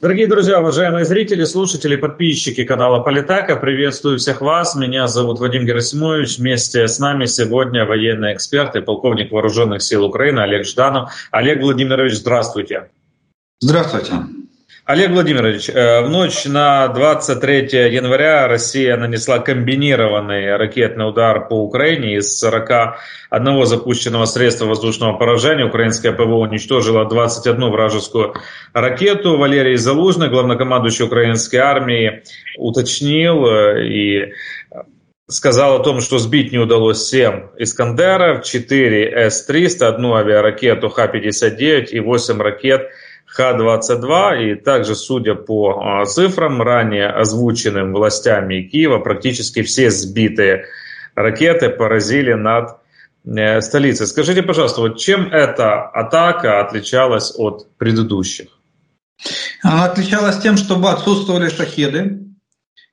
Дорогие друзья, уважаемые зрители, слушатели, подписчики канала Политака, приветствую всех вас. Меня зовут Вадим Герасимович. Вместе с нами сегодня военный эксперт и полковник вооруженных сил Украины Олег Жданов. Олег Владимирович, здравствуйте. Здравствуйте. Олег Владимирович, э, в ночь на 23 января Россия нанесла комбинированный ракетный удар по Украине. Из 41 запущенного средства воздушного поражения украинское ПВО уничтожило 21 вражескую ракету. Валерий Залужный, главнокомандующий украинской армии, уточнил э, и сказал о том, что сбить не удалось 7 «Искандеров», 4 С-300, одну авиаракету Х-59 и 8 ракет Х-22. И также, судя по а, цифрам, ранее озвученным властями Киева, практически все сбитые ракеты поразили над э, столицей. Скажите, пожалуйста, вот чем эта атака отличалась от предыдущих? Она отличалась тем, что отсутствовали шахеды,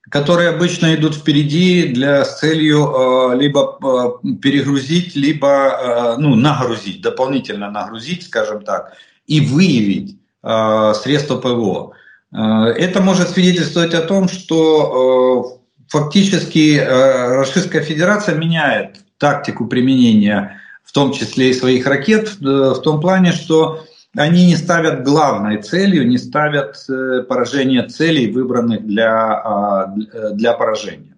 которые обычно идут впереди для с целью э, либо э, перегрузить, либо э, ну, нагрузить, дополнительно нагрузить, скажем так, и выявить средства ПВО. Э, это может свидетельствовать о том, что э, фактически Российская Федерация меняет тактику применения, в том числе и своих ракет, в том плане, что они не ставят главной целью, не ставят поражение целей, выбранных для, для поражения.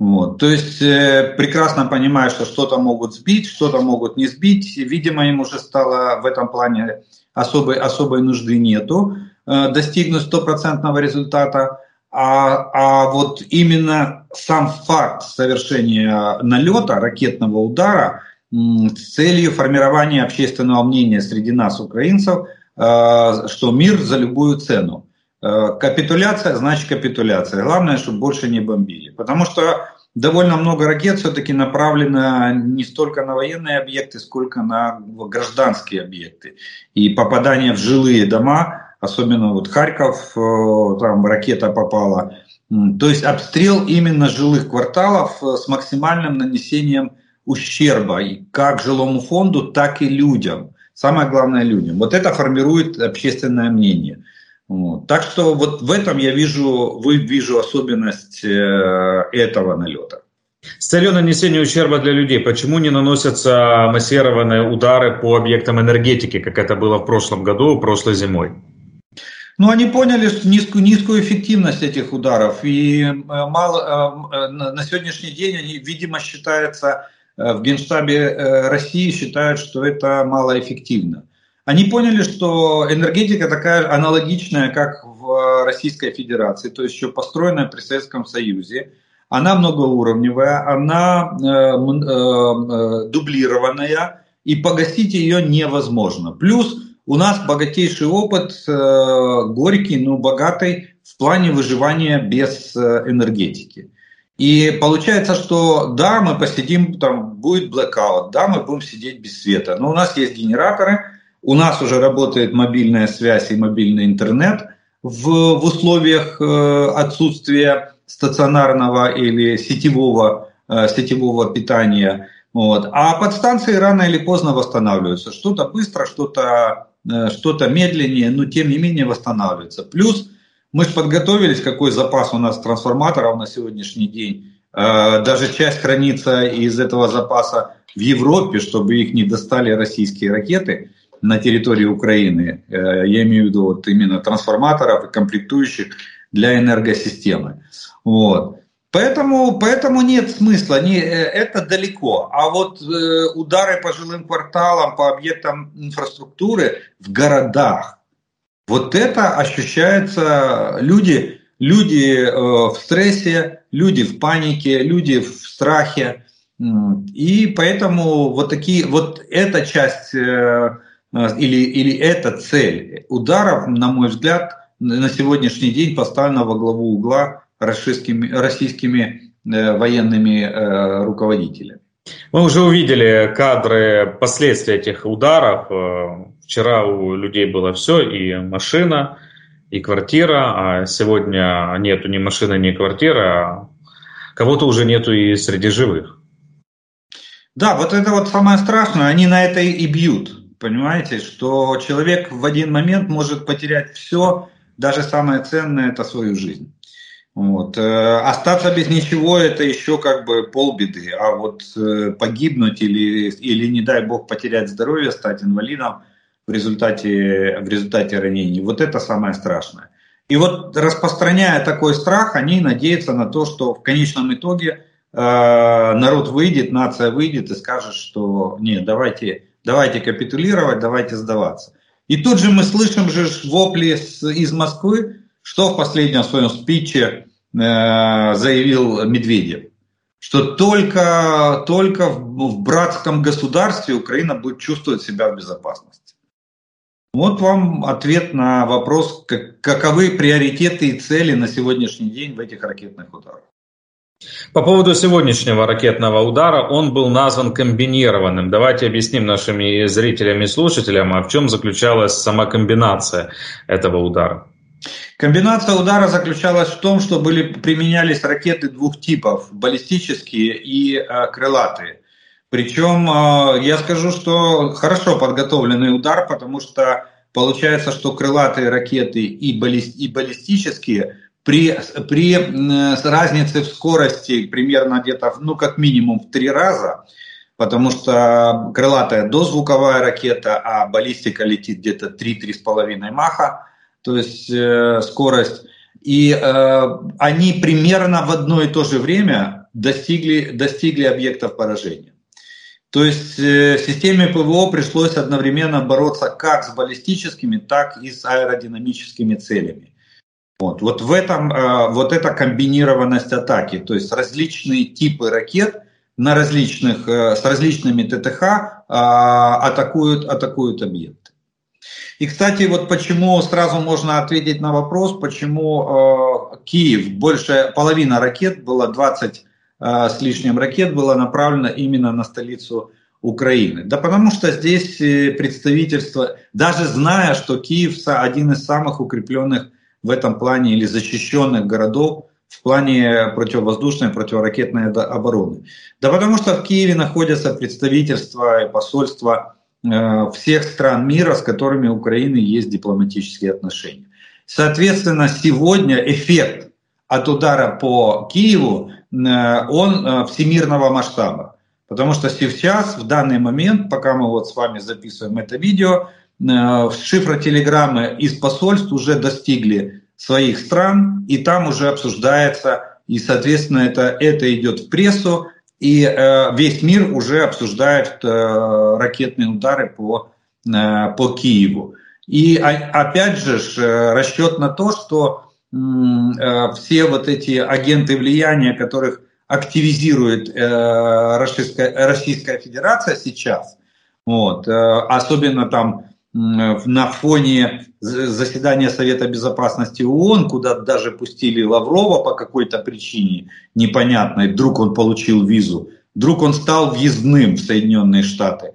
Вот. То есть прекрасно понимая, что что-то могут сбить, что-то могут не сбить. Видимо, им уже стало в этом плане особой, особой нужды нету э, достигнуть стопроцентного результата. А, а вот именно сам факт совершения налета, ракетного удара с целью формирования общественного мнения среди нас, украинцев, э, что мир за любую цену. Э, капитуляция значит капитуляция. Главное, чтобы больше не бомбили. Потому что довольно много ракет все-таки направлено не столько на военные объекты, сколько на гражданские объекты. И попадание в жилые дома, особенно вот Харьков, э, там ракета попала. То есть обстрел именно жилых кварталов э, с максимальным нанесением ущерба и как жилому фонду, так и людям. Самое главное людям. Вот это формирует общественное мнение. Вот. Так что вот в этом я вижу, вы вижу особенность э, этого налета. С целью нанесения ущерба для людей, почему не наносятся массированные удары по объектам энергетики, как это было в прошлом году, прошлой зимой? Ну, они поняли низкую, низкую эффективность этих ударов, и э, мало, э, на сегодняшний день они, видимо, считается в Генштабе России считают, что это малоэффективно. Они поняли, что энергетика такая аналогичная, как в Российской Федерации, то есть еще построенная при Советском Союзе. Она многоуровневая, она э, э, э, дублированная, и погасить ее невозможно. Плюс у нас богатейший опыт, э, горький, но богатый в плане выживания без э, энергетики. И получается, что да, мы посидим, там будет блэкаут, да, мы будем сидеть без света, но у нас есть генераторы, у нас уже работает мобильная связь и мобильный интернет в, в условиях э, отсутствия стационарного или сетевого, э, сетевого питания. Вот. А подстанции рано или поздно восстанавливаются. Что-то быстро, что-то э, что медленнее, но тем не менее восстанавливается. Плюс мы же подготовились, какой запас у нас трансформаторов на сегодняшний день. Даже часть хранится из этого запаса в Европе, чтобы их не достали российские ракеты на территории Украины. Э, я имею в виду вот именно трансформаторов и комплектующих для энергосистемы. Вот. Поэтому, поэтому нет смысла, не, э, это далеко. А вот э, удары по жилым кварталам, по объектам инфраструктуры в городах, вот это ощущается, люди, люди э, в стрессе, люди в панике, люди в страхе. И поэтому вот такие, вот эта часть э, или, или эта цель ударов, на мой взгляд, на сегодняшний день поставлена во главу угла российскими, российскими э, военными э, руководителями. Мы уже увидели кадры последствий этих ударов. Вчера у людей было все, и машина, и квартира, а сегодня нету ни машины, ни квартиры, а кого-то уже нету и среди живых. Да, вот это вот самое страшное, они на это и бьют. Понимаете, что человек в один момент может потерять все, даже самое ценное – это свою жизнь. Вот. Э, остаться без ничего – это еще как бы полбеды, а вот э, погибнуть или, или, не дай бог, потерять здоровье, стать инвалидом в результате, в результате ранений – вот это самое страшное. И вот распространяя такой страх, они надеются на то, что в конечном итоге э, народ выйдет, нация выйдет и скажет, что нет, давайте, давайте капитулировать, давайте сдаваться. И тут же мы слышим же вопли из Москвы, что в последнем своем спиче э, заявил Медведев? Что только, только в, братском государстве Украина будет чувствовать себя в безопасности. Вот вам ответ на вопрос, как, каковы приоритеты и цели на сегодняшний день в этих ракетных ударах. По поводу сегодняшнего ракетного удара, он был назван комбинированным. Давайте объясним нашим зрителям и слушателям, а в чем заключалась сама комбинация этого удара. Комбинация удара заключалась в том, что были, применялись ракеты двух типов, баллистические и э, крылатые. Причем э, я скажу, что хорошо подготовленный удар, потому что получается, что крылатые ракеты и, баллист, и баллистические при, при э, разнице в скорости примерно где-то, ну как минимум в три раза, потому что крылатая дозвуковая ракета, а баллистика летит где-то 3-3,5 маха, то есть э, скорость. И э, они примерно в одно и то же время достигли, достигли объектов поражения. То есть э, системе ПВО пришлось одновременно бороться как с баллистическими, так и с аэродинамическими целями. Вот, вот в этом э, вот эта комбинированность атаки, то есть различные типы ракет на различных, э, с различными ТТХ э, атакуют, атакуют объект. И, кстати, вот почему сразу можно ответить на вопрос, почему Киев, больше половина ракет, было 20 э, с лишним ракет, было направлено именно на столицу Украины. Да потому что здесь представительство, даже зная, что Киев один из самых укрепленных в этом плане или защищенных городов в плане противовоздушной, противоракетной обороны. Да потому что в Киеве находятся представительства и посольства Э, всех стран мира, с которыми у Украины есть дипломатические отношения. Соответственно, сегодня эффект от удара по Киеву, э, он э, всемирного масштаба. Потому что сейчас, в данный момент, пока мы вот с вами записываем это видео, шифры телеграммы из посольств уже достигли своих стран, и там уже обсуждается, и, соответственно, это, это идет в прессу, и э, весь мир уже обсуждает э, ракетные удары по, э, по Киеву. И опять же расчет на то, что все вот эти агенты влияния, которых активизирует Российская, Российская Федерация сейчас, вот, особенно там на фоне заседания Совета Безопасности ООН, куда даже пустили Лаврова по какой-то причине непонятной, вдруг он получил визу, вдруг он стал въездным в Соединенные Штаты.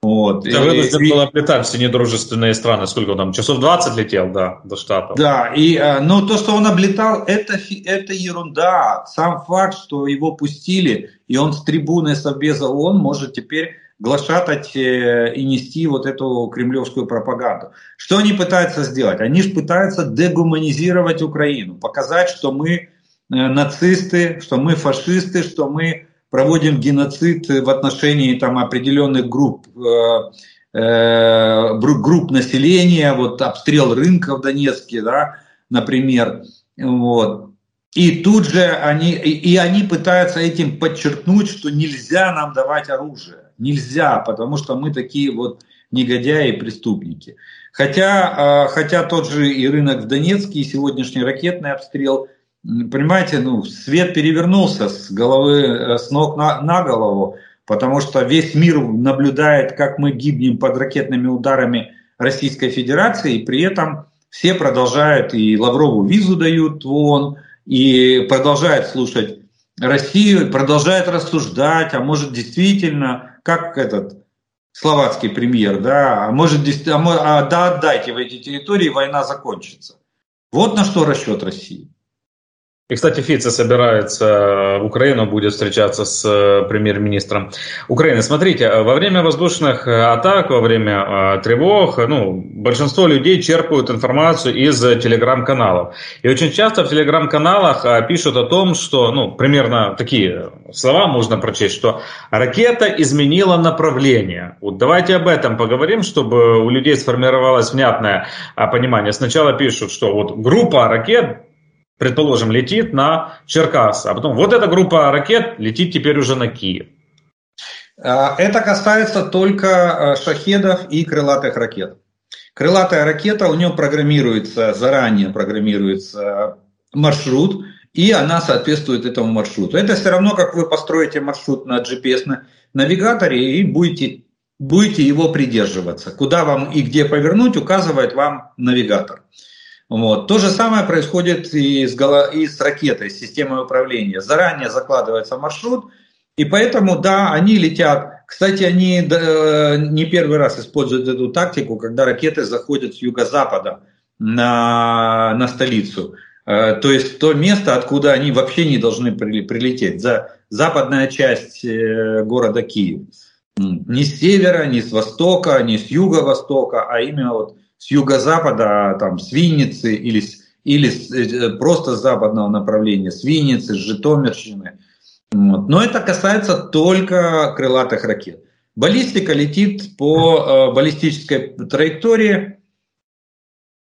Вот. Да, вынужден и, был облетать все недружественные страны. Сколько он там? Часов 20 летел, да, до Штатов. Да, и, э, но то, что он облетал, это, это ерунда. Сам факт, что его пустили, и он с трибуны Совбеза ООН может теперь глашатать э, и нести вот эту кремлевскую пропаганду. Что они пытаются сделать? Они же пытаются дегуманизировать Украину, показать, что мы э, нацисты, что мы фашисты, что мы проводим геноцид в отношении там, определенных групп, э, э, групп населения, вот обстрел рынка в Донецке, да, например. Вот. И тут же они, и, и они пытаются этим подчеркнуть, что нельзя нам давать оружие. Нельзя, потому что мы такие вот негодяи и преступники. Хотя, а, хотя тот же и рынок в Донецке, и сегодняшний ракетный обстрел, понимаете, ну, свет перевернулся с головы, э, с ног на, на голову, потому что весь мир наблюдает, как мы гибнем под ракетными ударами Российской Федерации, и при этом все продолжают, и Лаврову визу дают в ООН, и продолжают слушать Россию, продолжают рассуждать, а может действительно как этот словацкий премьер, да, а может, а, а, да, отдайте в эти территории, война закончится. Вот на что расчет России. И, кстати, Фице собирается в Украину, будет встречаться с э, премьер-министром Украины. Смотрите, э, во время воздушных э, атак, во время тревог, ну, большинство людей черпают информацию из телеграм-каналов. И очень часто в телеграм-каналах пишут о том, что, ну, примерно такие слова можно прочесть, что ракета изменила направление. Вот давайте об этом поговорим, чтобы у людей сформировалось внятное понимание. Сначала пишут, что вот группа ракет предположим, летит на Черкас, а потом вот эта группа ракет летит теперь уже на Киев. А, это касается только а, шахедов и крылатых ракет. Крылатая ракета, у нее программируется, заранее программируется маршрут, и она соответствует этому маршруту. Это все равно, как вы построите маршрут на GPS-навигаторе и будете, будете его придерживаться. Куда вам и где повернуть, указывает вам навигатор. Вот. То же самое происходит и с, голо... и с ракетой, с системой управления. Заранее закладывается маршрут, и поэтому, да, они летят. Кстати, они не первый раз используют эту тактику, когда ракеты заходят с юго-запада на, на столицу. Э, то есть то место, откуда они вообще не должны прилететь. За западная часть э, города Киев. Не с севера, не с востока, не с юго-востока, а именно вот с юго-запада, там, с Винницы или, или с, э, просто с западного направления, с Винницы, с Житомирщины. Вот. Но это касается только крылатых ракет. Баллистика летит по э, баллистической траектории.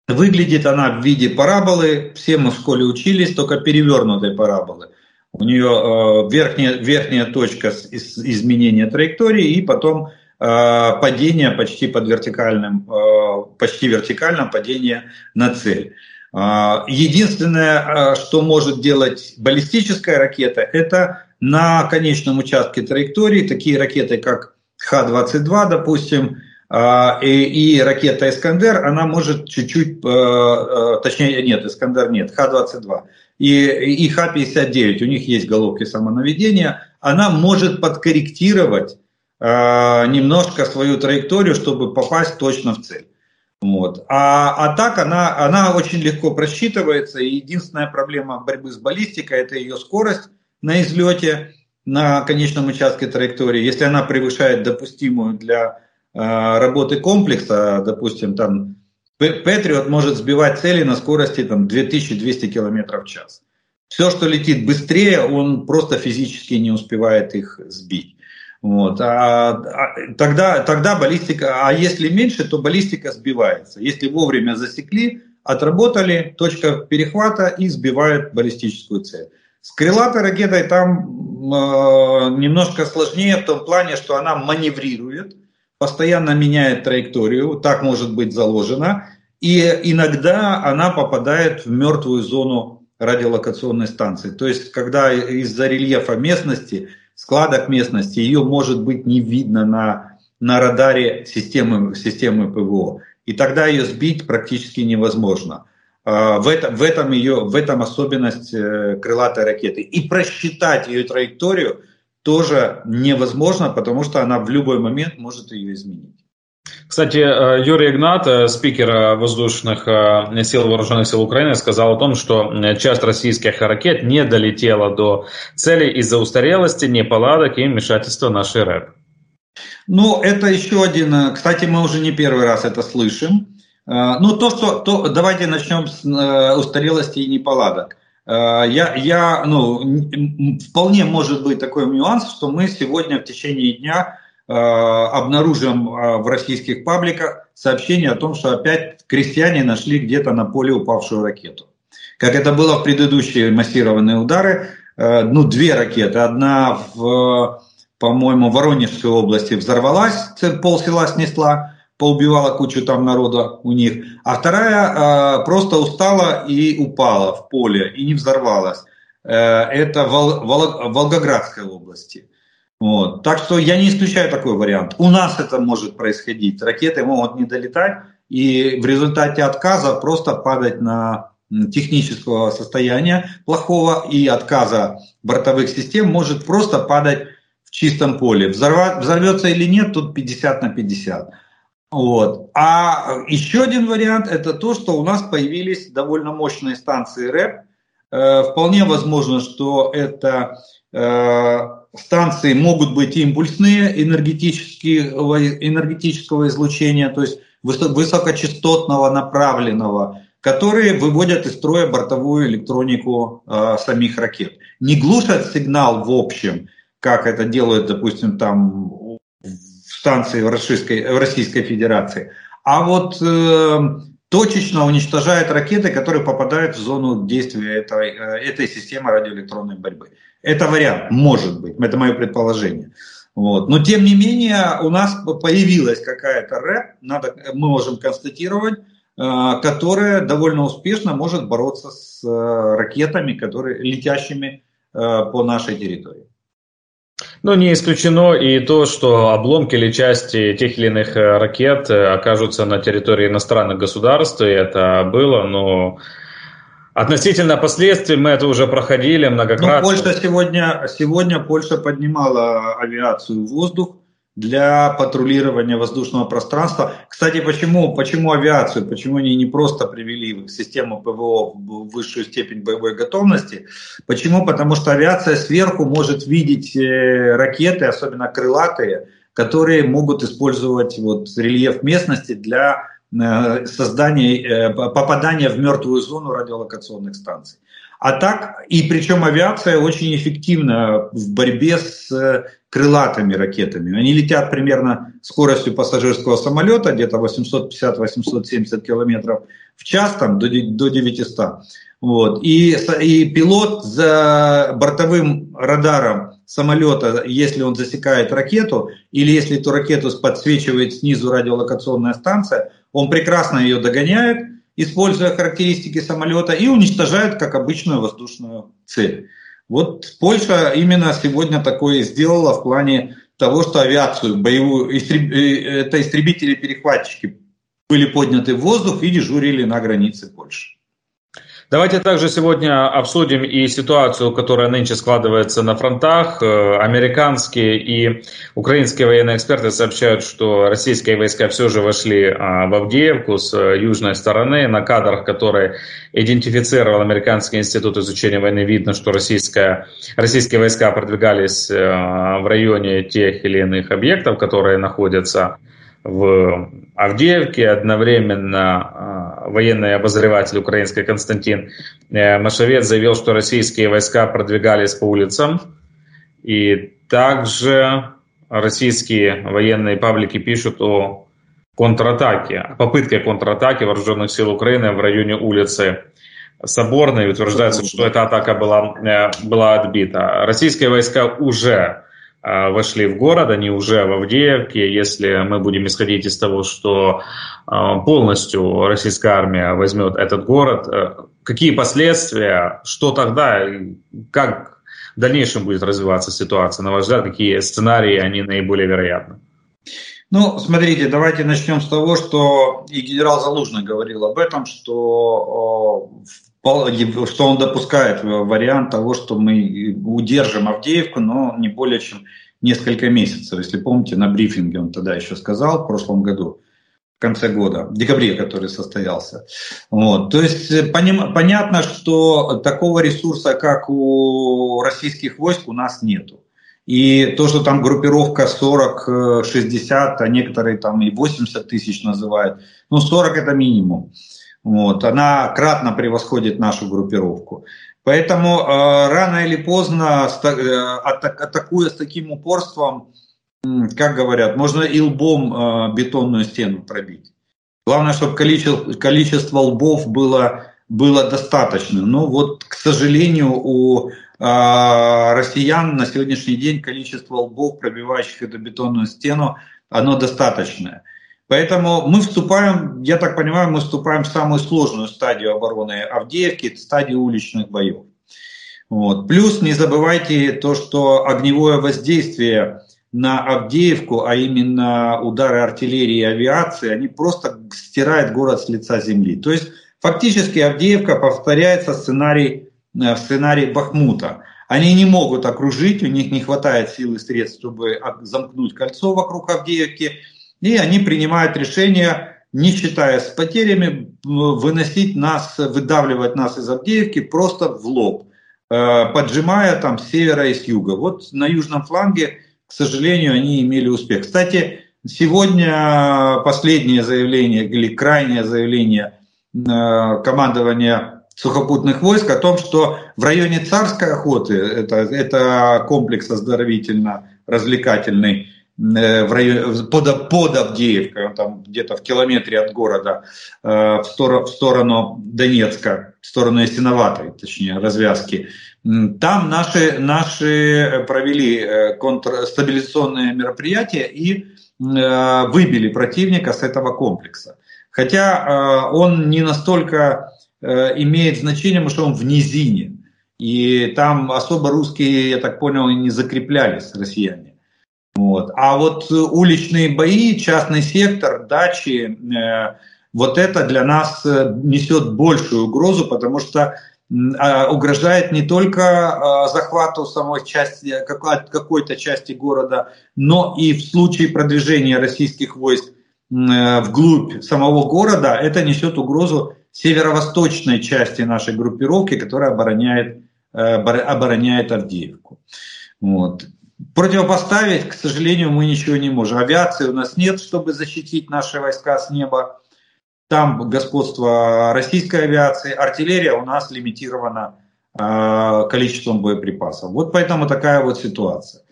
Выглядит она в виде параболы. Все мы в школе учились, только перевернутой параболы. У нее э, верхняя, верхняя точка из, изменения траектории и потом Э, падение почти под вертикальным, э, почти вертикальном падение на цель. Э, единственное, что может делать баллистическая ракета, это на конечном участке траектории такие ракеты, как Х-22, допустим, и, и ракета Искандер, она может чуть-чуть, точнее нет, Искандер нет, Х-22 и, и Х-59, у них есть головки самонаведения, она может подкорректировать Э, немножко свою траекторию, чтобы попасть точно в цель. Вот. А, а так она, она очень легко просчитывается. И единственная проблема борьбы с баллистикой – это ее скорость на излете на конечном участке траектории. Если она превышает допустимую для э, работы комплекса, допустим, там Патриот может сбивать цели на скорости там, 2200 км в час. Все, что летит быстрее, он просто физически не успевает их сбить. Вот. А, а, тогда, тогда баллистика, а если меньше, то баллистика сбивается. Если вовремя засекли, отработали, точка перехвата и сбивает баллистическую цель. С крылатой ракетой там э, немножко сложнее в том плане, что она маневрирует, постоянно меняет траекторию, так может быть заложено, и иногда она попадает в мертвую зону радиолокационной станции. То есть, когда из-за рельефа местности складок местности, ее может быть не видно на, на радаре системы, системы ПВО. И тогда ее сбить практически невозможно. А, в этом, в этом, ее, в этом особенность э, крылатой ракеты. И просчитать ее траекторию тоже невозможно, потому что она в любой момент может ее изменить. Кстати, э, Юрий Игнат, э, спикер э, воздушных сил вооруженных сил Украины, сказал о том, что часть российских ракет не долетела до цели из-за устарелости, неполадок и вмешательства нашей РЭП. Ну, это еще один, кстати, мы уже не первый раз это слышим. Ну, то, что, то, давайте начнем с устарелости и неполадок. Я, я, ну, вполне может быть такой нюанс, что мы сегодня в течение дня обнаружим э, в российских пабликах сообщение о том, что опять крестьяне нашли где-то на поле упавшую ракету. Как это было в предыдущие массированные удары, э, ну, две ракеты. Одна в, по-моему, Воронежской области взорвалась, пол села снесла, поубивала кучу там народа у них, а вторая просто устала и упала в поле и не взорвалась. Это в Волгоградской области. Вот. Так что я не исключаю такой вариант. У нас это может происходить. Ракеты могут не долетать и в результате отказа просто падать на технического состояния плохого и отказа бортовых систем может просто падать в чистом поле. Взорва, взорвется или нет, тут 50 на 50. Вот. А еще один вариант это то, что у нас появились довольно мощные станции РЭП, вполне возможно, что это станции могут быть импульсные энергетического, излучения, то есть высокочастотного, направленного, которые выводят из строя бортовую электронику э, самих ракет. Не глушат сигнал в общем, как это делают, допустим, там в станции в Российской, в Российской Федерации, а вот э, точечно уничтожает ракеты, которые попадают в зону действия этой, э, этой системы радиоэлектронной борьбы. Это вариант, может быть, это мое предположение. Вот. Но тем не менее у нас появилась какая-то рэп, надо, мы можем констатировать, э, которая довольно успешно может бороться с э, ракетами, которые летящими э, по нашей территории. Ну, не исключено и то, что обломки или части тех или иных ракет окажутся на территории иностранных государств, и это было, но Относительно последствий мы это уже проходили многократно. Ну, Польша сегодня, сегодня Польша поднимала авиацию в воздух для патрулирования воздушного пространства. Кстати, почему, почему авиацию? Почему они не просто привели систему ПВО в высшую степень боевой готовности? Почему? Потому что авиация сверху может видеть э, ракеты, особенно крылатые, которые могут использовать вот рельеф местности для Э, создания, э, попадания в мертвую зону радиолокационных станций. А так, и причем авиация очень эффективна в борьбе с э, крылатыми ракетами. Они летят примерно скоростью пассажирского самолета, где-то 850-870 километров в час, там, до, до 900. Вот. И, и пилот за бортовым радаром самолета, если он засекает ракету, или если эту ракету подсвечивает снизу радиолокационная станция, он прекрасно ее догоняет, используя характеристики самолета, и уничтожает как обычную воздушную цель. Вот Польша именно сегодня такое сделала в плане того, что авиацию, боевую, истреб, э, это истребители-перехватчики были подняты в воздух и дежурили на границе Польши. Давайте также сегодня обсудим и ситуацию, которая нынче складывается на фронтах. Э, американские и украинские военные эксперты сообщают, что российские войска все же вошли а, в Авдеевку с э, южной стороны. На кадрах, которые идентифицировал Американский институт изучения войны, видно, что российская, российские войска продвигались э, в районе тех или иных объектов, которые находятся Авдеевке. Одновременно а, военный обозреватель украинской Константин э, Машевец заявил, что российские войска продвигались по улицам. И также российские военные паблики пишут о контратаке, о попытке контратаки вооруженных сил Украины в районе улицы Соборной. Утверждается, что эта атака была, э, была отбита. Российские войска уже вошли в город, они уже в Авдеевке. Если мы будем исходить из того, что э, полностью российская армия возьмет этот город, э, какие последствия, что тогда, как в дальнейшем будет развиваться ситуация? На ваш взгляд, какие сценарии, они наиболее вероятны? Ну, смотрите, давайте начнем с того, что и генерал Залужный говорил об этом, что что он допускает вариант того, что мы удержим Авдеевку, но не более чем несколько месяцев. Если помните, на брифинге он тогда еще сказал в прошлом году, в конце года, в декабре, который состоялся. Вот. То есть э, поним, понятно, что такого ресурса, как у российских войск, у нас нету. И то, что там группировка 40-60, а некоторые там и 80 тысяч называют, ну 40 это минимум. Вот, она кратно превосходит нашу группировку. Поэтому э, рано или поздно, э, атакуя с таким упорством, как говорят, можно и лбом э, бетонную стену пробить. Главное, чтобы количество, количество лбов было, было достаточно. Но вот, к сожалению, у э, россиян на сегодняшний день количество лбов, пробивающих эту бетонную стену, оно достаточное. Поэтому мы вступаем, я так понимаю, мы вступаем в самую сложную стадию обороны Авдеевки, стадию уличных боев. Вот. Плюс не забывайте то, что огневое воздействие на Авдеевку, а именно удары артиллерии и авиации, они просто стирают город с лица земли. То есть фактически Авдеевка повторяется сценарий, э, сценарий Бахмута. Они не могут окружить, у них не хватает сил и средств, чтобы замкнуть кольцо вокруг Авдеевки – и они принимают решение не считая с потерями, выносить нас, выдавливать нас из Авдеевки просто в лоб, поджимая там с севера и с юга. Вот на южном фланге, к сожалению, они имели успех. Кстати, сегодня последнее заявление или крайнее заявление командования сухопутных войск о том, что в районе царской охоты, это, это комплекс оздоровительно-развлекательный, э, в районе, под, под Авдеевкой, он там где-то в километре от города, э, в сторону, в сторону Донецка, в сторону Ясиноватой, точнее, развязки. Там наши, наши провели э, контрстабилизационные мероприятия и выбили противника с этого комплекса. Хотя он не настолько Э, имеет значение, потому что он в низине. И там особо русские, я так понял, не закреплялись, россияне. Вот. А вот уличные бои, частный сектор, дачи, э, вот это для нас э, несет большую угрозу, потому что а, угрожает не только захвату самой части, какой-то части города, но и в случае продвижения российских войск вглубь самого города, это несет угрозу северо-восточной части нашей группировки, которая обороняет, э, обороняет Авдеевку. Вот. Противопоставить, к сожалению, мы ничего не можем. Авиации у нас нет, чтобы защитить наши войска с неба. Там господство российской авиации, артиллерия у нас лимитирована э, количеством боеприпасов. Вот поэтому такая вот ситуация.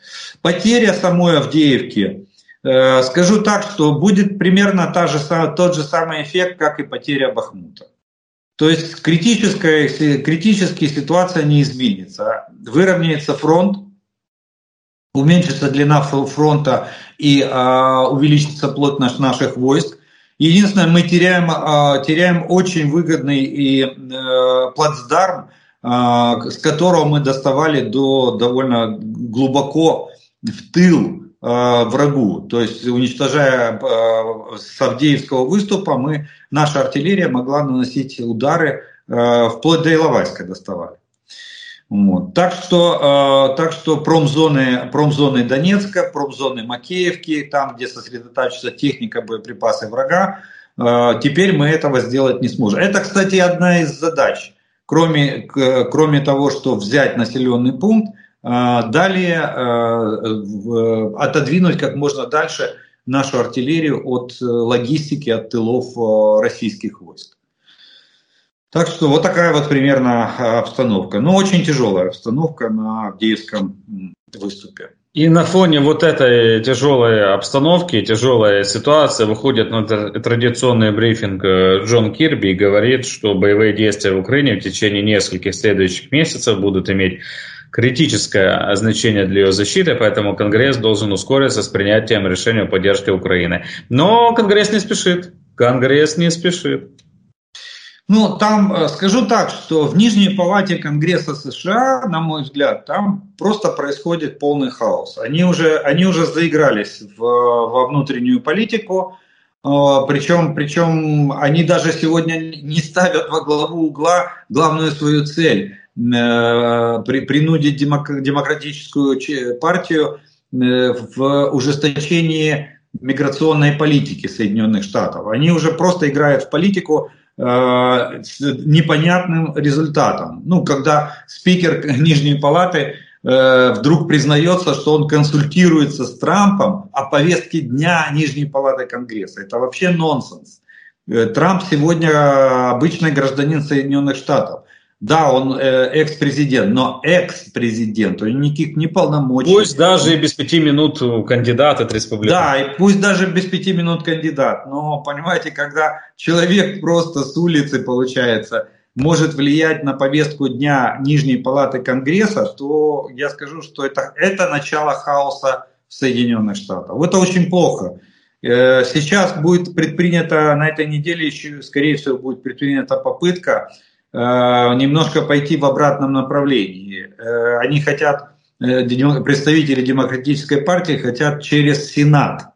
Потеря самой Авдеевки, э, скажу так, что будет примерно та же, тот же самый эффект, как и потеря Бахмута. То есть критическая, критическая ситуация не изменится. Выровняется фронт, уменьшится длина фронта и а, увеличится плотность наших войск. Единственное, мы теряем, а, теряем очень выгодный и а, плацдарм, а, с которого мы доставали до довольно глубоко в тыл Э, врагу. То есть уничтожая э, с Авдеевского выступа, мы, наша артиллерия могла наносить удары э, вплоть до Иловайска доставали. Вот. Так, что, так что промзоны, промзоны Донецка, промзоны Макеевки, там, где сосредотачивается техника, боеприпасы врага, теперь мы этого сделать не сможем. Это, кстати, одна из задач. Кроме, кроме того, что взять населенный пункт, а, далее а, отодвинуть как можно дальше нашу артиллерию от э, логистики, от тылов э, российских войск. Так что вот такая вот примерно обстановка. Но очень тяжелая обстановка на Авдеевском выступе. И на фоне вот этой тяжелой обстановки, тяжелой ситуации выходит на традиционный брифинг э, Джон Кирби и говорит, что боевые действия в Украине в течение нескольких следующих месяцев будут иметь критическое значение для ее защиты, поэтому Конгресс должен ускориться с принятием решения о поддержке Украины. Но Конгресс не спешит. Конгресс не спешит. Ну, там, э, скажу так, что в Нижней Палате Конгресса США, на мой взгляд, там просто происходит полный хаос. Они уже, они уже заигрались в, во внутреннюю политику, причем, э, причем они даже сегодня не ставят во главу угла главную свою цель Э, принудить демократическую партию в ужесточении миграционной политики Соединенных Штатов. Они уже просто играют в политику с непонятным результатом. Ну, когда спикер Нижней Палаты вдруг признается, что он консультируется с Трампом о повестке дня Нижней Палаты Конгресса. Это вообще нонсенс. Трамп сегодня обычный гражданин Соединенных Штатов. Да, он э, экс-президент, но экс-президент, у него никаких не полномочий. Пусть даже и без пяти минут кандидат от республики. Да, и пусть даже без пяти минут кандидат. Но понимаете, когда человек просто с улицы, получается, может влиять на повестку дня Нижней Палаты Конгресса, то я скажу, что это, это начало хаоса в Соединенных Штатах. Это очень плохо. Э, сейчас будет предпринята, на этой неделе еще, скорее всего, будет предпринята попытка немножко пойти в обратном направлении. Э, они хотят, э, представители демократической партии хотят через Сенат,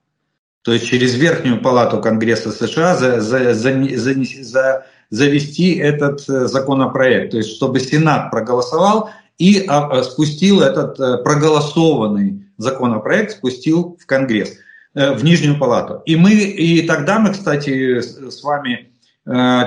то есть через Верхнюю палату Конгресса США за, за, за, за, завести этот законопроект, то есть чтобы Сенат проголосовал и а, спустил этот проголосованный законопроект, спустил в Конгресс. в Нижнюю палату. И мы, и тогда мы, кстати, с вами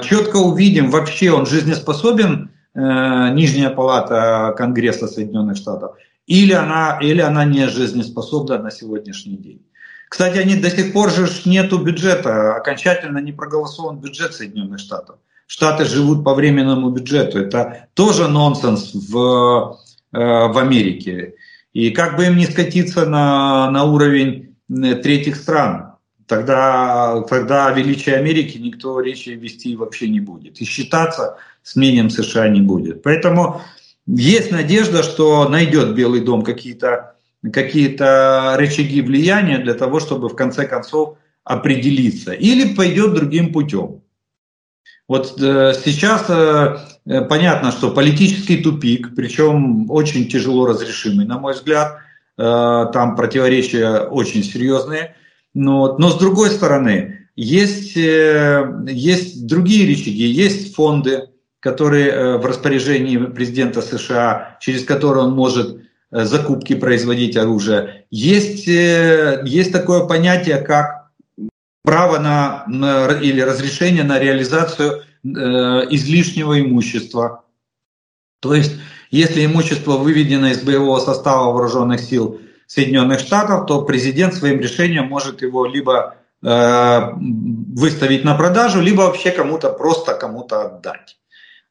четко увидим, вообще он жизнеспособен, Нижняя палата Конгресса Соединенных Штатов, или она, или она не жизнеспособна на сегодняшний день. Кстати, они до сих пор же нету бюджета, окончательно не проголосован бюджет Соединенных Штатов. Штаты живут по временному бюджету. Это тоже нонсенс в, э, в Америке. И как бы им не скатиться на, на уровень э, третьих стран, тогда, тогда о величии Америки никто речи вести вообще не будет. И считаться с мнением США не будет. Поэтому есть надежда, что найдет Белый дом какие-то какие-то рычаги влияния для того, чтобы в конце концов определиться. Или пойдет другим путем. Вот э, сейчас э, э, понятно, что политический тупик, причем очень тяжело разрешимый, на мой взгляд, э, там противоречия очень серьезные. Но, но с другой стороны, есть, э, есть другие рычаги, есть фонды, которые э, в распоряжении президента США, через которые он может Э, закупки производить оружие. Есть, есть такое понятие, как право на, на или разрешение на реализацию э, излишнего имущества. То есть, если имущество выведено из боевого состава вооруженных сил Соединенных Штатов, то президент своим решением может его либо э, выставить на продажу, либо вообще кому-то просто кому-то отдать.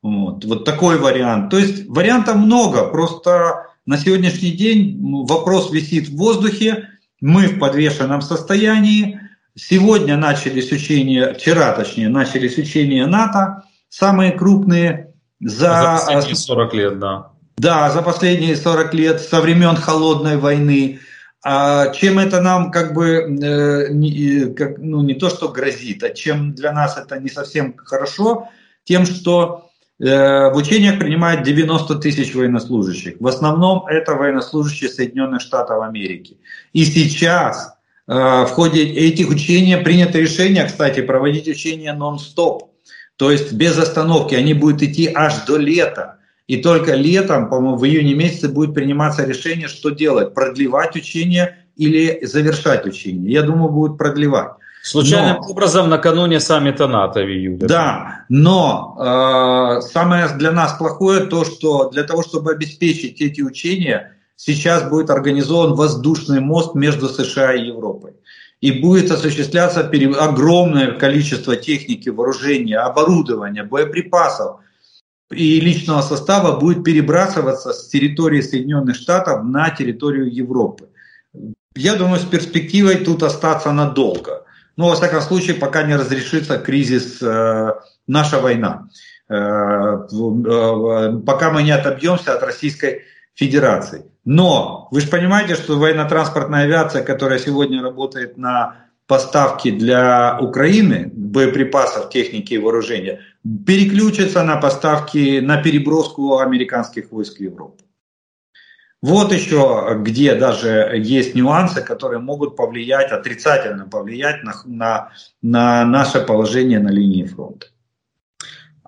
Вот, вот такой вариант. То есть вариантов много, просто на сегодняшний день вопрос висит в воздухе, мы в подвешенном состоянии. Сегодня начались учения, вчера точнее, начались учения НАТО, самые крупные за, за последние 40 лет, да. Да, за последние 40 лет, со времен Холодной войны. А чем это нам как бы, э, не, как, ну не то что грозит, а чем для нас это не совсем хорошо, тем, что Э, в учениях принимают 90 тысяч военнослужащих. В основном это военнослужащие Соединенных Штатов Америки. И сейчас э, в ходе этих учений принято решение, кстати, проводить учения нон-стоп. То есть без остановки. Они будут идти аж до лета. И только летом, по-моему, в июне месяце будет приниматься решение, что делать. Продлевать учения или завершать учения. Я думаю, будут продлевать. Случайным но, образом накануне саммита НАТО в июле. Да, но э, самое для нас плохое то, что для того, чтобы обеспечить эти учения, сейчас будет организован воздушный мост между США и Европой. И будет осуществляться огромное количество техники, вооружения, оборудования, боеприпасов и личного состава будет перебрасываться с территории Соединенных Штатов на территорию Европы. Я думаю, с перспективой тут остаться надолго. Ну, во всяком случае, пока не разрешится кризис, э, наша война. Э, э, пока мы не отобьемся от Российской Федерации. Но вы же понимаете, что военно-транспортная авиация, которая сегодня работает на поставки для Украины боеприпасов, техники и вооружения, переключится на поставки, на переброску американских войск в Европу. Вот еще где даже есть нюансы, которые могут повлиять, отрицательно повлиять на, на, на наше положение на линии фронта.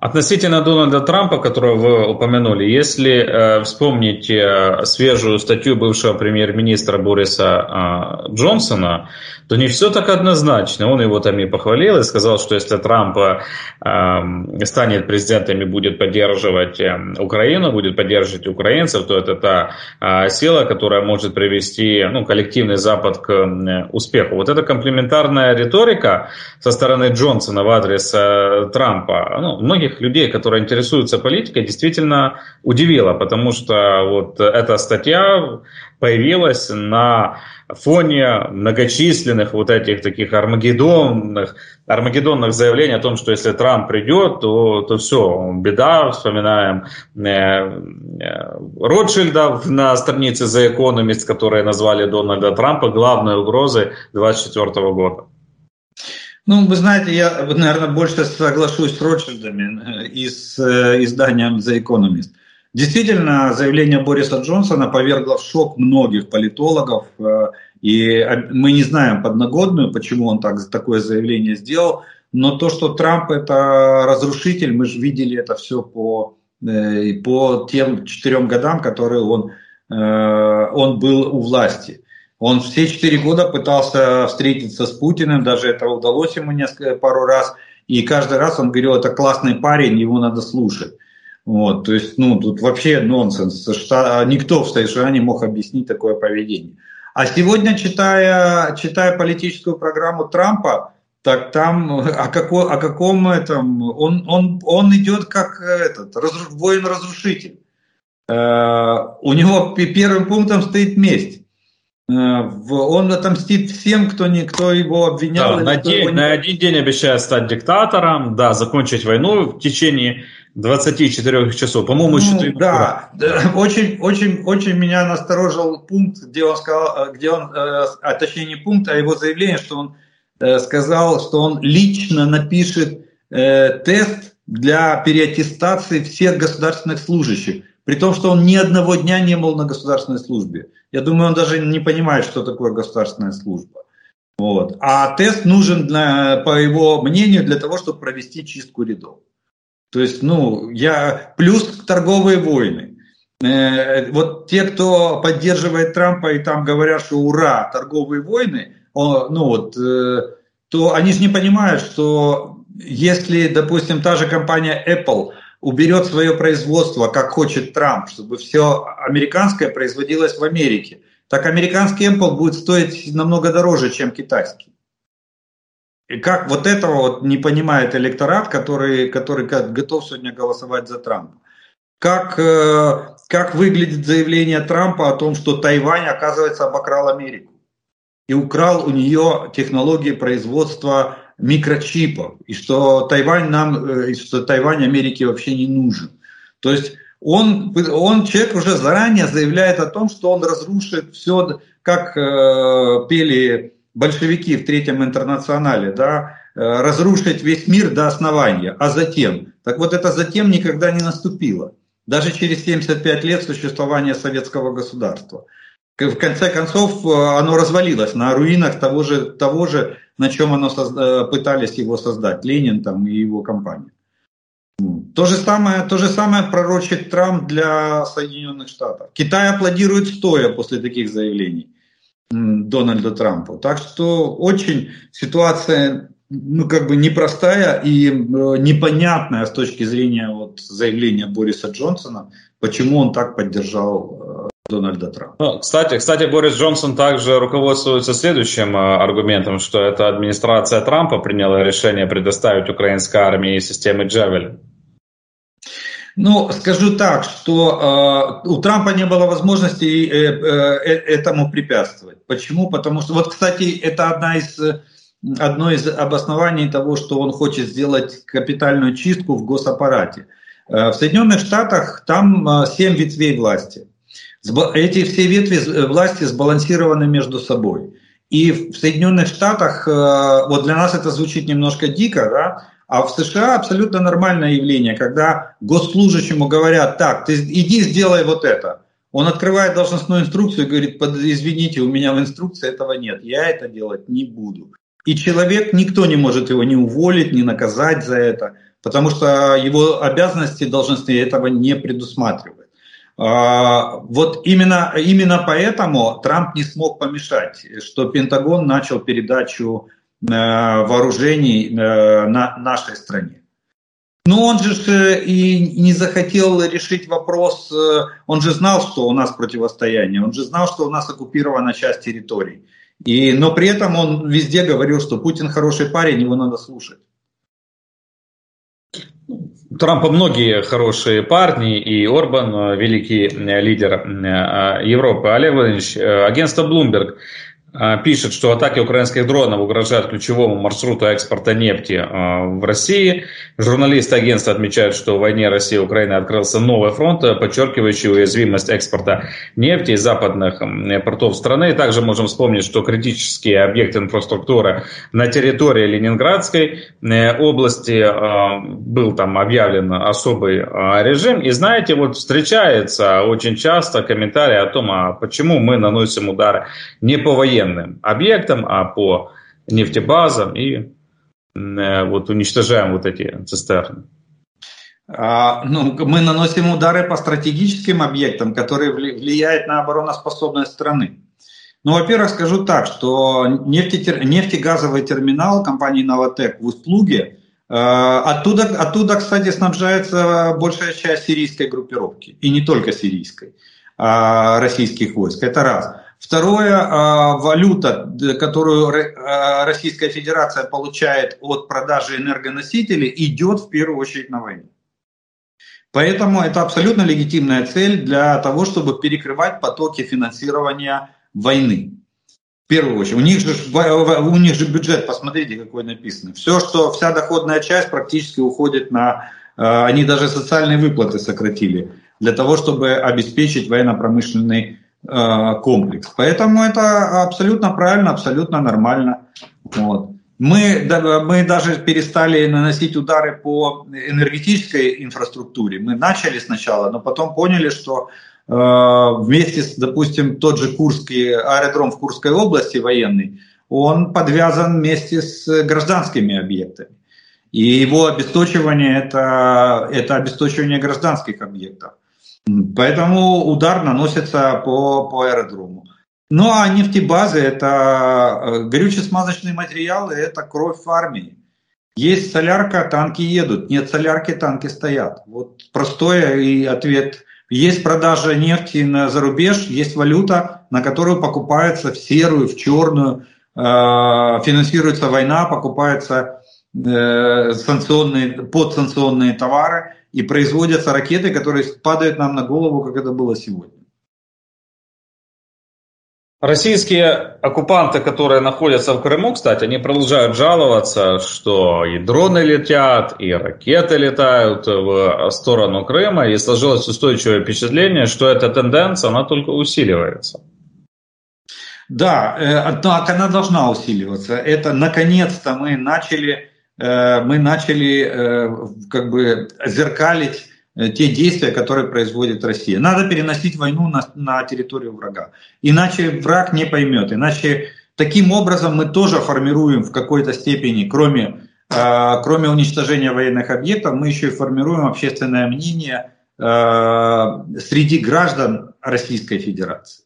Относительно Дональда Трампа, которого вы упомянули, если э, вспомнить э, свежую статью бывшего премьер-министра Бориса э, Джонсона, то не все так однозначно. Он его там и похвалил и сказал, что если Трамп э, станет президентом и будет поддерживать э, Украину, будет поддерживать украинцев, то это та э, сила, которая может привести ну, коллективный Запад к э, успеху. Вот эта комплементарная риторика со стороны Джонсона в адрес э, Трампа, ну, многих людей, которые интересуются политикой, действительно удивила, потому что вот эта статья появилась на фоне многочисленных вот этих таких армагеддонных, армагеддонных заявлений о том, что если Трамп придет, то, то все, беда, вспоминаем э, э, Ротшильда на странице The Economist, которые назвали Дональда Трампа главной угрозой 2024 года. Ну, вы знаете, я, наверное, больше соглашусь с Ротшильдами и с э, изданием The Economist. Действительно, заявление Бориса Джонсона повергло в шок многих политологов, э, и мы не знаем подноготную, почему он так, такое заявление сделал, но то, что Трамп это разрушитель, мы же видели это все по, э, по тем четырем годам, которые он, э, он был у власти. Он все четыре года пытался встретиться с Путиным, даже это удалось ему несколько, пару раз, и каждый раз он говорил, это классный парень, его надо слушать. Вот, то есть, ну, тут вообще нонсенс. Что, никто в США не мог объяснить такое поведение. А сегодня, читая, читая политическую программу Трампа, так там о, какой, о каком этом, он, он, он идет как этот, разруш, воин-разрушитель. Э, у него первым пунктом стоит месть. Э, он отомстит всем, кто, не, кто его обвинял. Да, на, день, не... на один день обещает стать диктатором, да, закончить войну в течение 24 часов. По-моему, ну, да, да, очень, очень, очень меня насторожил пункт, где он сказал, где он, э, а точнее не пункт, а его заявление, что он э, сказал, что он лично напишет э, тест для переаттестации всех государственных служащих, при том, что он ни одного дня не был на государственной службе. Я думаю, он даже не понимает, что такое государственная служба. Вот. А тест нужен, для, по его мнению, для того, чтобы провести чистку рядов. То есть, ну, я плюс торговые войны. Э, вот те, кто поддерживает Трампа и там говорят, что ура, торговые войны, ну вот, э, то они же не понимают, что если, допустим, та же компания Apple уберет свое производство, как хочет Трамп, чтобы все американское производилось в Америке, так американский Apple будет стоить намного дороже, чем китайский. И как вот этого вот не понимает электорат, который, который готов сегодня голосовать за Трампа? Как, э, как выглядит заявление Трампа о том, что Тайвань, оказывается, обокрал Америку и украл у нее технологии производства микрочипов, и что Тайвань нам, э, и что Тайвань Америке вообще не нужен. То есть он, он человек уже заранее заявляет о том, что он разрушит все, как э, пели большевики в Третьем интернационале, да, э, разрушить весь мир до основания, а затем. Так вот это затем никогда не наступило. Даже через 75 лет существования советского государства. В конце концов, э, оно развалилось на руинах того же, того же на чем оно созда- э, пытались его создать, Ленин там и его компания. То же самое, то же самое пророчит Трамп для Соединенных Штатов. Китай аплодирует стоя после таких заявлений. Дональда Трампа. Так что очень ситуация ну, как бы непростая и э, непонятная с точки зрения вот, заявления Бориса Джонсона, почему он так поддержал э, Дональда Трампа. Ну, кстати, кстати, Борис Джонсон также руководствуется следующим э, аргументом, что это администрация Трампа приняла решение предоставить украинской армии системы Джавелин. Ну, скажу так, что э, у Трампа не было возможности э, э, этому препятствовать. Почему? Потому что, вот, кстати, это одна из, одно из обоснований того, что он хочет сделать капитальную чистку в госаппарате. Э, в Соединенных Штатах там э, семь ветвей власти. Эти все ветви э, власти сбалансированы между собой. И в Соединенных Штатах, э, вот для нас это звучит немножко дико, да, а в США абсолютно нормальное явление, когда госслужащему говорят, так, ты иди сделай вот это. Он открывает должностную инструкцию и говорит, извините, у меня в инструкции этого нет, я это делать не буду. И человек, никто не может его ни уволить, ни наказать за это, потому что его обязанности должностные этого не предусматривают. А, вот именно, именно поэтому Трамп не смог помешать, что Пентагон начал передачу Э, вооружений э, на нашей стране. Но он же и не захотел решить вопрос, э, он же знал, что у нас противостояние, он же знал, что у нас оккупирована часть территорий. И, но при этом он везде говорил, что Путин хороший парень, его надо слушать. Трампа многие хорошие парни, и Орбан, великий лидер Европы. Олег Владимирович, агентство Bloomberg пишет, что атаки украинских дронов угрожают ключевому маршруту экспорта нефти а, в России. Журналисты агентства отмечают, что в войне России и Украины открылся новый фронт, подчеркивающий уязвимость экспорта нефти из западных портов страны. Также можем вспомнить, что критические объекты инфраструктуры на территории Ленинградской э, области а, был там объявлен особый режим. И знаете, вот встречается очень часто комментарий о том, а почему мы наносим удары не по военным военным объектам, а по нефтебазам и э, вот уничтожаем вот эти цистерны. А, ну, мы наносим удары по стратегическим объектам, которые влияют на обороноспособность страны. Ну, во-первых, скажу так, что нефтегазовый терминал компании «Новотек» в Устлуге, э, оттуда, оттуда, кстати, снабжается большая часть сирийской группировки, и не только сирийской, а российских войск. Это раз. Второе, а, валюта, которую а, Российская Федерация получает от продажи энергоносителей, идет в первую очередь на войну. Поэтому это абсолютно легитимная цель для того, чтобы перекрывать потоки финансирования войны. В первую очередь. У них же, у них же бюджет, посмотрите, какой написан. Все, что, вся доходная часть практически уходит на... А, они даже социальные выплаты сократили для того, чтобы обеспечить военно-промышленный комплекс. Поэтому это абсолютно правильно, абсолютно нормально. Вот. Мы, мы даже перестали наносить удары по энергетической инфраструктуре. Мы начали сначала, но потом поняли, что э, вместе с, допустим, тот же Курский аэродром в Курской области военный, он подвязан вместе с гражданскими объектами. И его обесточивание это, это обесточивание гражданских объектов. Поэтому удар наносится по, по аэродрому. Ну а нефтебазы – это э, горюче-смазочные материалы, это кровь армии. Есть солярка, танки едут. Нет солярки, танки стоят. Вот простой и ответ. Есть продажа нефти на зарубеж, есть валюта, на которую покупается в серую, в черную, э, финансируется война, покупаются э, санкционные, подсанкционные товары – и производятся ракеты, которые падают нам на голову, как это было сегодня. Российские оккупанты, которые находятся в Крыму, кстати, они продолжают жаловаться, что и дроны летят, и ракеты летают в сторону Крыма, и сложилось устойчивое впечатление, что эта тенденция, она только усиливается. Да, э, так она должна усиливаться. Это наконец-то мы начали мы начали э, как бы зеркалить э, те действия, которые производит Россия. Надо переносить войну на, на территорию врага. Иначе враг не поймет. Иначе таким образом мы тоже формируем в какой-то степени, кроме, кроме уничтожения военных объектов, мы еще и формируем общественное мнение среди граждан Российской Федерации.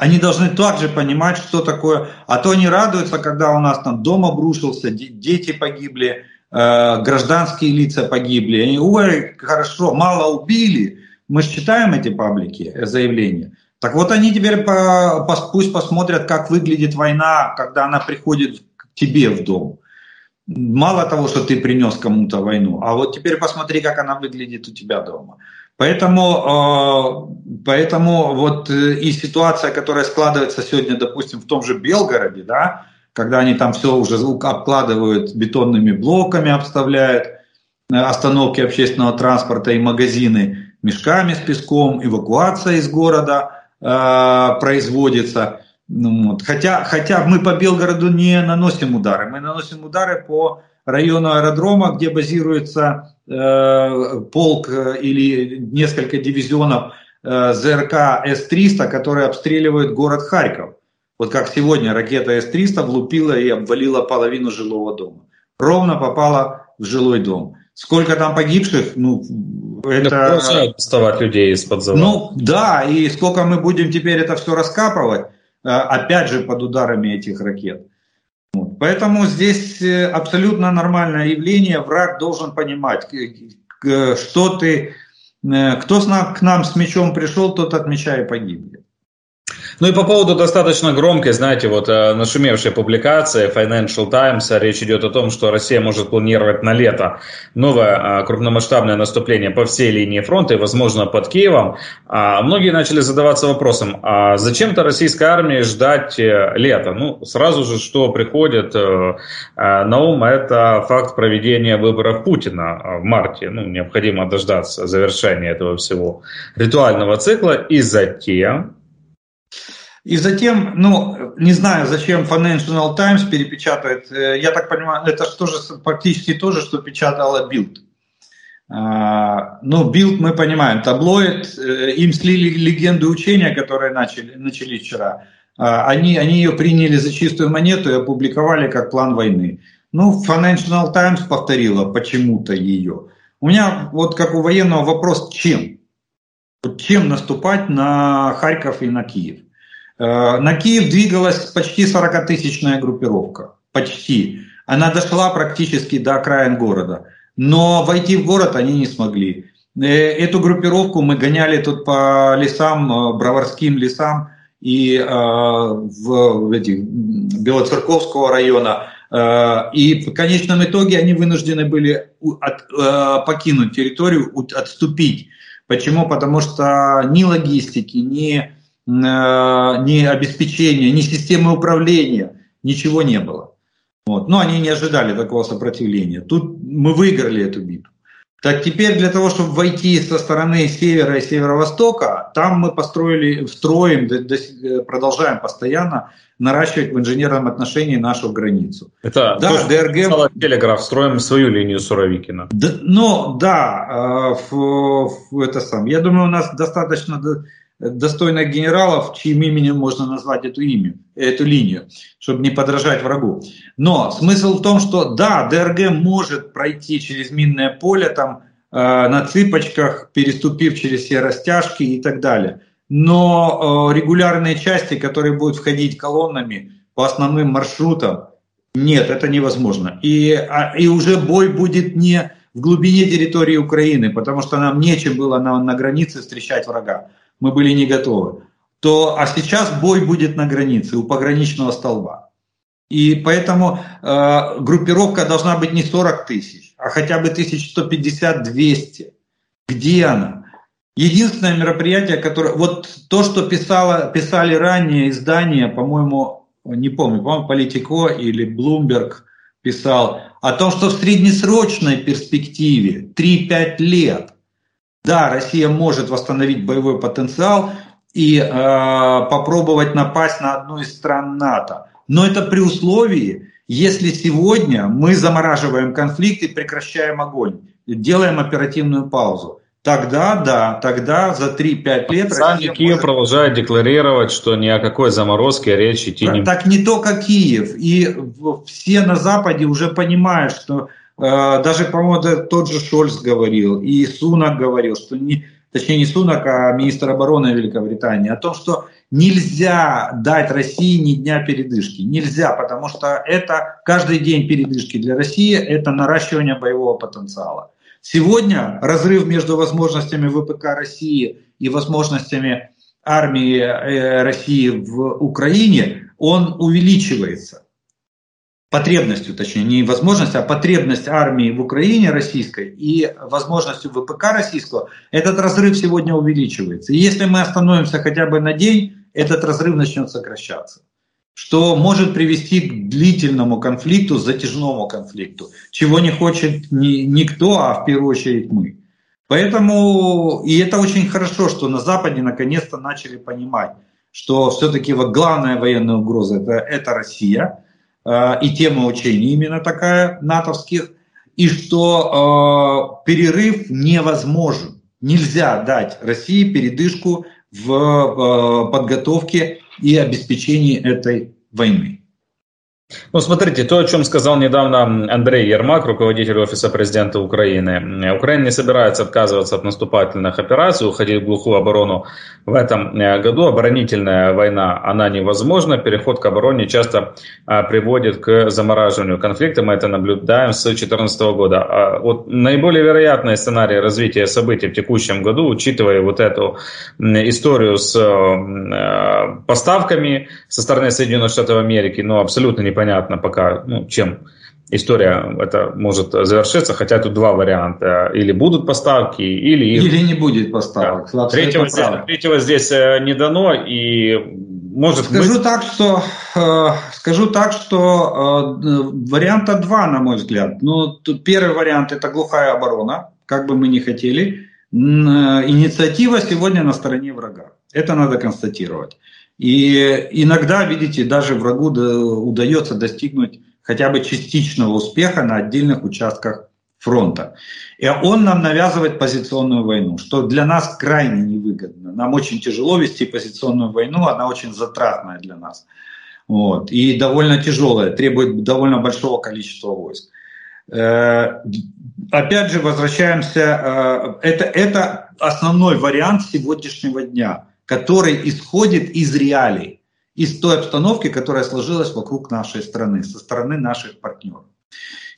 Они должны также понимать, что такое. А то они радуются, когда у нас там дом обрушился, дети погибли, э, гражданские лица погибли. Они, ой, хорошо, мало убили. Мы же читаем эти паблики, э, заявления. Так вот они теперь по, по, пусть посмотрят, как выглядит война, когда она приходит к тебе в дом. Мало того, что ты принес кому-то войну, а вот теперь посмотри, как она выглядит у тебя дома. Поэтому, э, поэтому вот э, и ситуация, которая складывается сегодня, допустим, в том же Белгороде, да, когда они там все уже обкладывают бетонными блоками, обставляют э, остановки общественного транспорта и магазины мешками с песком, эвакуация из города э, производится. Ну, вот. хотя, хотя мы по Белгороду не наносим удары, мы наносим удары по району аэродрома, где базируется э, полк э, или несколько дивизионов э, ЗРК С-300, которые обстреливают город Харьков. Вот как сегодня ракета С-300 влупила и обвалила половину жилого дома. Ровно попала в жилой дом. Сколько там погибших, ну, это... доставать людей из-под завода. Ну, да, и сколько мы будем теперь это все раскапывать, э, опять же, под ударами этих ракет. Поэтому здесь э, абсолютно нормальное явление. Враг должен понимать, что ты, э, кто к нам с мечом пришел, тот от меча и погибнет. Ну и по поводу достаточно громкой, знаете, вот э, нашумевшей публикации Financial Times, речь идет о том, что Россия может планировать на лето новое крупномасштабное наступление по всей линии фронта и, возможно, под Киевом. А многие начали задаваться вопросом, а зачем-то российской армии ждать э, лета? Ну, сразу же, что приходит э, на ум, это факт проведения выборов Путина в марте. Ну, необходимо дождаться завершения этого всего ритуального цикла и затем и затем, ну, не знаю, зачем Financial Times перепечатает, э, я так понимаю, это же тоже практически то же, что печатала Bild. А, ну, Bild мы понимаем, таблоид, э, им слили легенду учения, которые начали, начали вчера. А, они, они ее приняли за чистую монету и опубликовали как план войны. Ну, Financial Times повторила почему-то ее. У меня вот как у военного вопрос, чем? чем наступать на Харьков и на Киев? На Киев двигалась почти 40-тысячная группировка. Почти. Она дошла практически до окраин города. Но войти в город они не смогли. Эту группировку мы гоняли тут по лесам, броварским лесам и в этих, Белоцерковского района. И в конечном итоге они вынуждены были от, покинуть территорию, отступить. Почему? Потому что ни логистики, ни, ни обеспечения, ни системы управления, ничего не было. Вот. Но они не ожидали такого сопротивления. Тут мы выиграли эту битву. Так теперь для того, чтобы войти со стороны севера и северо-востока, там мы построили, строим, продолжаем постоянно наращивать в инженерном отношении нашу границу. Это да, то, ДРГ... Телеграф, строим свою линию Суровикина. Да, ну, да, в, в, это сам. Я думаю, у нас достаточно достойных генералов, чьим именем можно назвать эту, имя, эту линию, чтобы не подражать врагу. Но смысл в том, что да, ДРГ может пройти через минное поле там, э, на цыпочках, переступив через все растяжки и так далее. Но э, регулярные части, которые будут входить колоннами по основным маршрутам, нет, это невозможно. И, а, и уже бой будет не в глубине территории Украины, потому что нам нечем было на, на границе встречать врага мы были не готовы, то а сейчас бой будет на границе, у пограничного столба. И поэтому э, группировка должна быть не 40 тысяч, а хотя бы 1150-200. Где она? Единственное мероприятие, которое... Вот то, что писало, писали ранее издания, по-моему, не помню, по-моему, Политико или Bloomberg писал, о том, что в среднесрочной перспективе 3-5 лет – да, Россия может восстановить боевой потенциал и э, попробовать напасть на одну из стран НАТО. Но это при условии, если сегодня мы замораживаем конфликт и прекращаем огонь, делаем оперативную паузу. Тогда, да, тогда за 3-5 лет... Сам Киев может... продолжает декларировать, что ни о какой заморозке речь идти не будет. Так не только Киев. И все на Западе уже понимают, что даже, по-моему, тот же Шольц говорил, и Сунак говорил, что не, точнее не Сунак, а министр обороны Великобритании, о том, что нельзя дать России ни дня передышки. Нельзя, потому что это каждый день передышки для России – это наращивание боевого потенциала. Сегодня разрыв между возможностями ВПК России и возможностями армии э, России в Украине, он увеличивается потребностью, точнее, не возможность, а потребность армии в Украине российской и возможностью ВПК российского, этот разрыв сегодня увеличивается. И если мы остановимся хотя бы на день, этот разрыв начнет сокращаться что может привести к длительному конфликту, затяжному конфликту, чего не хочет ни, никто, а в первую очередь мы. Поэтому, и это очень хорошо, что на Западе наконец-то начали понимать, что все-таки вот главная военная угроза это, это Россия, и тема учений именно такая, натовских, и что э, перерыв невозможен. Нельзя дать России передышку в э, подготовке и обеспечении этой войны. Ну, смотрите, то, о чем сказал недавно Андрей Ермак, руководитель Офиса президента Украины. Украина не собирается отказываться от наступательных операций, уходить в глухую оборону в этом э, году. Оборонительная война, она невозможна. Переход к обороне часто а, приводит к замораживанию конфликта. Мы это наблюдаем с 2014 года. А вот наиболее вероятный сценарий развития событий в текущем году, учитывая вот эту историю с э, поставками со стороны Соединенных Штатов Америки, ну, абсолютно не непонятно пока, ну, чем история это может завершиться, хотя тут два варианта. Или будут поставки, или... Или не будет поставок. Да. Третьего, здесь, третьего здесь э, не дано, и может скажу быть... так, что э, скажу так, что э, варианта два, на мой взгляд. Ну, тут первый вариант это глухая оборона, как бы мы ни хотели. Э, инициатива сегодня на стороне врага. Это надо констатировать. И иногда, видите, даже врагу удается достигнуть хотя бы частичного успеха на отдельных участках фронта. И он нам навязывает позиционную войну, что для нас крайне невыгодно. Нам очень тяжело вести позиционную войну, она очень затратная для нас. Вот, и довольно тяжелая, требует довольно большого количества войск. Э, опять же, возвращаемся, э, это, это основной вариант сегодняшнего дня – который исходит из реалий. из той обстановки, которая сложилась вокруг нашей страны, со стороны наших партнеров.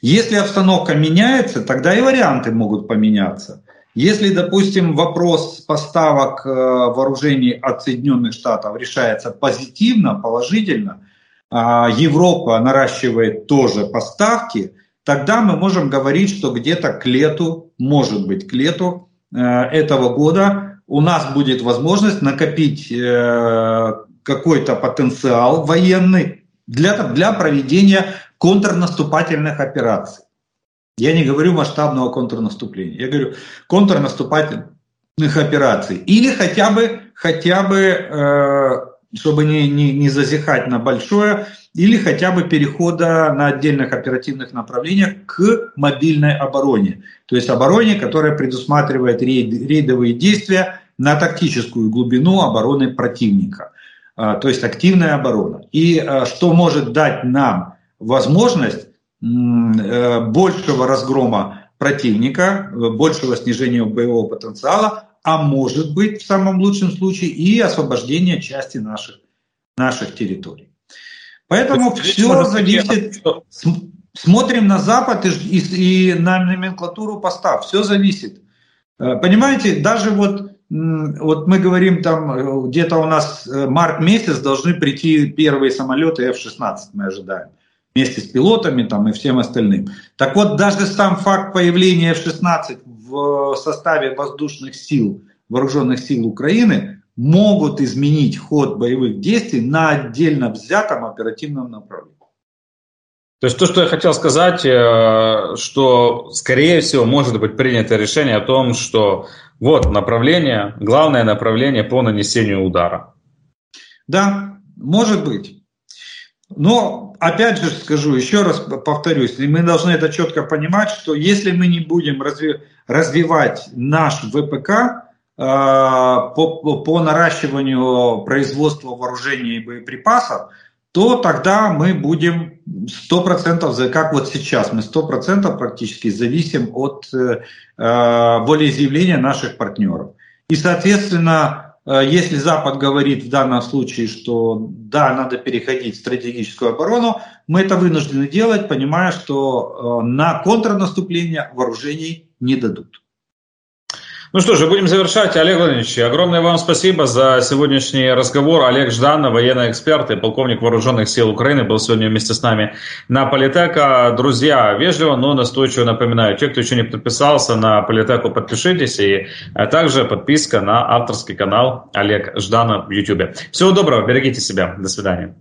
Если обстановка меняется, тогда и варианты могут поменяться. Если, допустим, вопрос поставок э, вооружений от Соединенных Штатов решается позитивно, положительно, а Европа наращивает тоже поставки, тогда мы можем говорить, что где-то к лету, может быть, к лету э, этого года у нас будет возможность накопить э, какой-то потенциал военный для, для проведения контрнаступательных операций. Я не говорю масштабного контрнаступления, я говорю контрнаступательных операций. Или хотя бы, хотя бы э, чтобы не, не, не зазихать на большое, или хотя бы перехода на отдельных оперативных направлениях к мобильной обороне. То есть обороне, которая предусматривает рейд, рейдовые действия на тактическую глубину обороны противника. А, то есть активная оборона. И а, что может дать нам возможность э, большего разгрома противника, большего снижения боевого потенциала, а может быть в самом лучшем случае и освобождение части наших, наших территорий. Поэтому все зависит, смотрим на Запад и, и, и на номенклатуру постав, все зависит. Э, понимаете, даже вот вот мы говорим там, э, где-то у нас э, март месяц должны прийти первые самолеты F-16, мы ожидаем, вместе с пилотами там и всем остальным. Так вот, даже сам факт появления F-16 в составе воздушных сил, вооруженных сил Украины, могут изменить ход боевых действий на отдельно взятом оперативном направлении. То есть то, что я хотел сказать, э, что, скорее всего, может быть принято решение о том, что вот направление, главное направление по нанесению удара. Да, может быть. Но, опять же скажу, еще раз повторюсь, мы должны это четко понимать, что если мы не будем разви развивать наш ВПК, э, по, по наращиванию производства вооружений и боеприпасов, то тогда мы будем 100%, как вот сейчас, мы 100% практически зависим от э, э, волеизъявления наших партнеров. И, соответственно, э, если Запад говорит в данном случае, что да, надо переходить в стратегическую оборону, мы это вынуждены делать, понимая, что э, на контрнаступление вооружений не дадут. Ну что же, будем завершать. Олег Владимирович, огромное вам спасибо за сегодняшний разговор. Олег Жданов, военный эксперт и полковник вооруженных сил Украины, был сегодня вместе с нами на Политека. Друзья, вежливо, но настойчиво напоминаю, те, кто еще не подписался на Политеку, подпишитесь. И а также подписка на авторский канал Олег Жданов в YouTube. Всего доброго, берегите себя. До свидания.